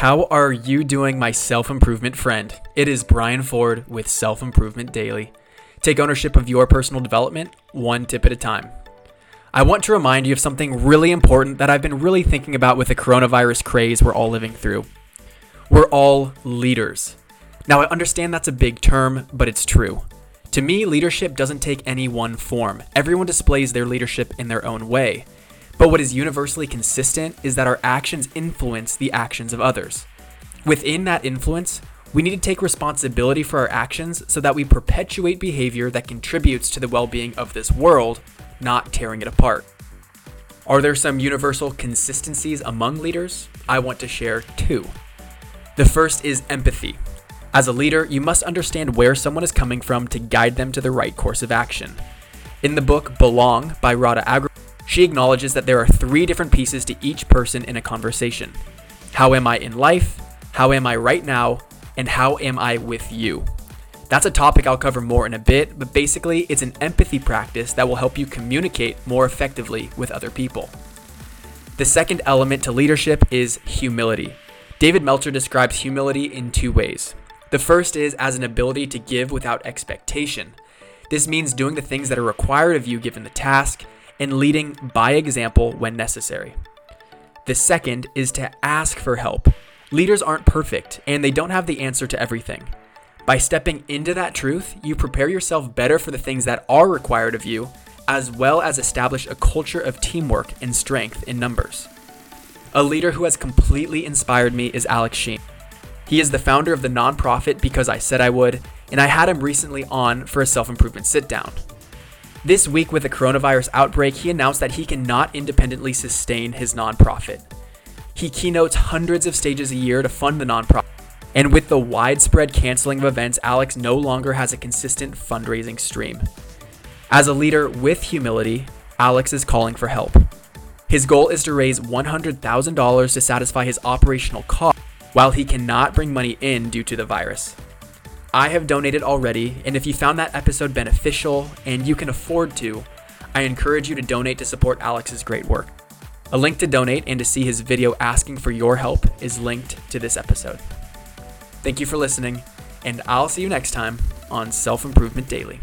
How are you doing, my self improvement friend? It is Brian Ford with Self Improvement Daily. Take ownership of your personal development, one tip at a time. I want to remind you of something really important that I've been really thinking about with the coronavirus craze we're all living through. We're all leaders. Now, I understand that's a big term, but it's true. To me, leadership doesn't take any one form. Everyone displays their leadership in their own way. But what is universally consistent is that our actions influence the actions of others. Within that influence, we need to take responsibility for our actions so that we perpetuate behavior that contributes to the well being of this world, not tearing it apart. Are there some universal consistencies among leaders? I want to share two. The first is empathy. As a leader, you must understand where someone is coming from to guide them to the right course of action. In the book Belong by Radha Agrawal, she acknowledges that there are three different pieces to each person in a conversation How am I in life? How am I right now? And how am I with you? That's a topic I'll cover more in a bit, but basically, it's an empathy practice that will help you communicate more effectively with other people. The second element to leadership is humility. David Meltzer describes humility in two ways. The first is as an ability to give without expectation. This means doing the things that are required of you given the task and leading by example when necessary. The second is to ask for help. Leaders aren't perfect and they don't have the answer to everything. By stepping into that truth, you prepare yourself better for the things that are required of you, as well as establish a culture of teamwork and strength in numbers. A leader who has completely inspired me is Alex Sheen. He is the founder of the nonprofit Because I Said I Would, and I had him recently on for a self improvement sit down. This week, with the coronavirus outbreak, he announced that he cannot independently sustain his nonprofit. He keynotes hundreds of stages a year to fund the nonprofit. And with the widespread canceling of events, Alex no longer has a consistent fundraising stream. As a leader with humility, Alex is calling for help. His goal is to raise $100,000 to satisfy his operational costs while he cannot bring money in due to the virus. I have donated already, and if you found that episode beneficial and you can afford to, I encourage you to donate to support Alex's great work. A link to donate and to see his video asking for your help is linked to this episode. Thank you for listening, and I'll see you next time on Self Improvement Daily.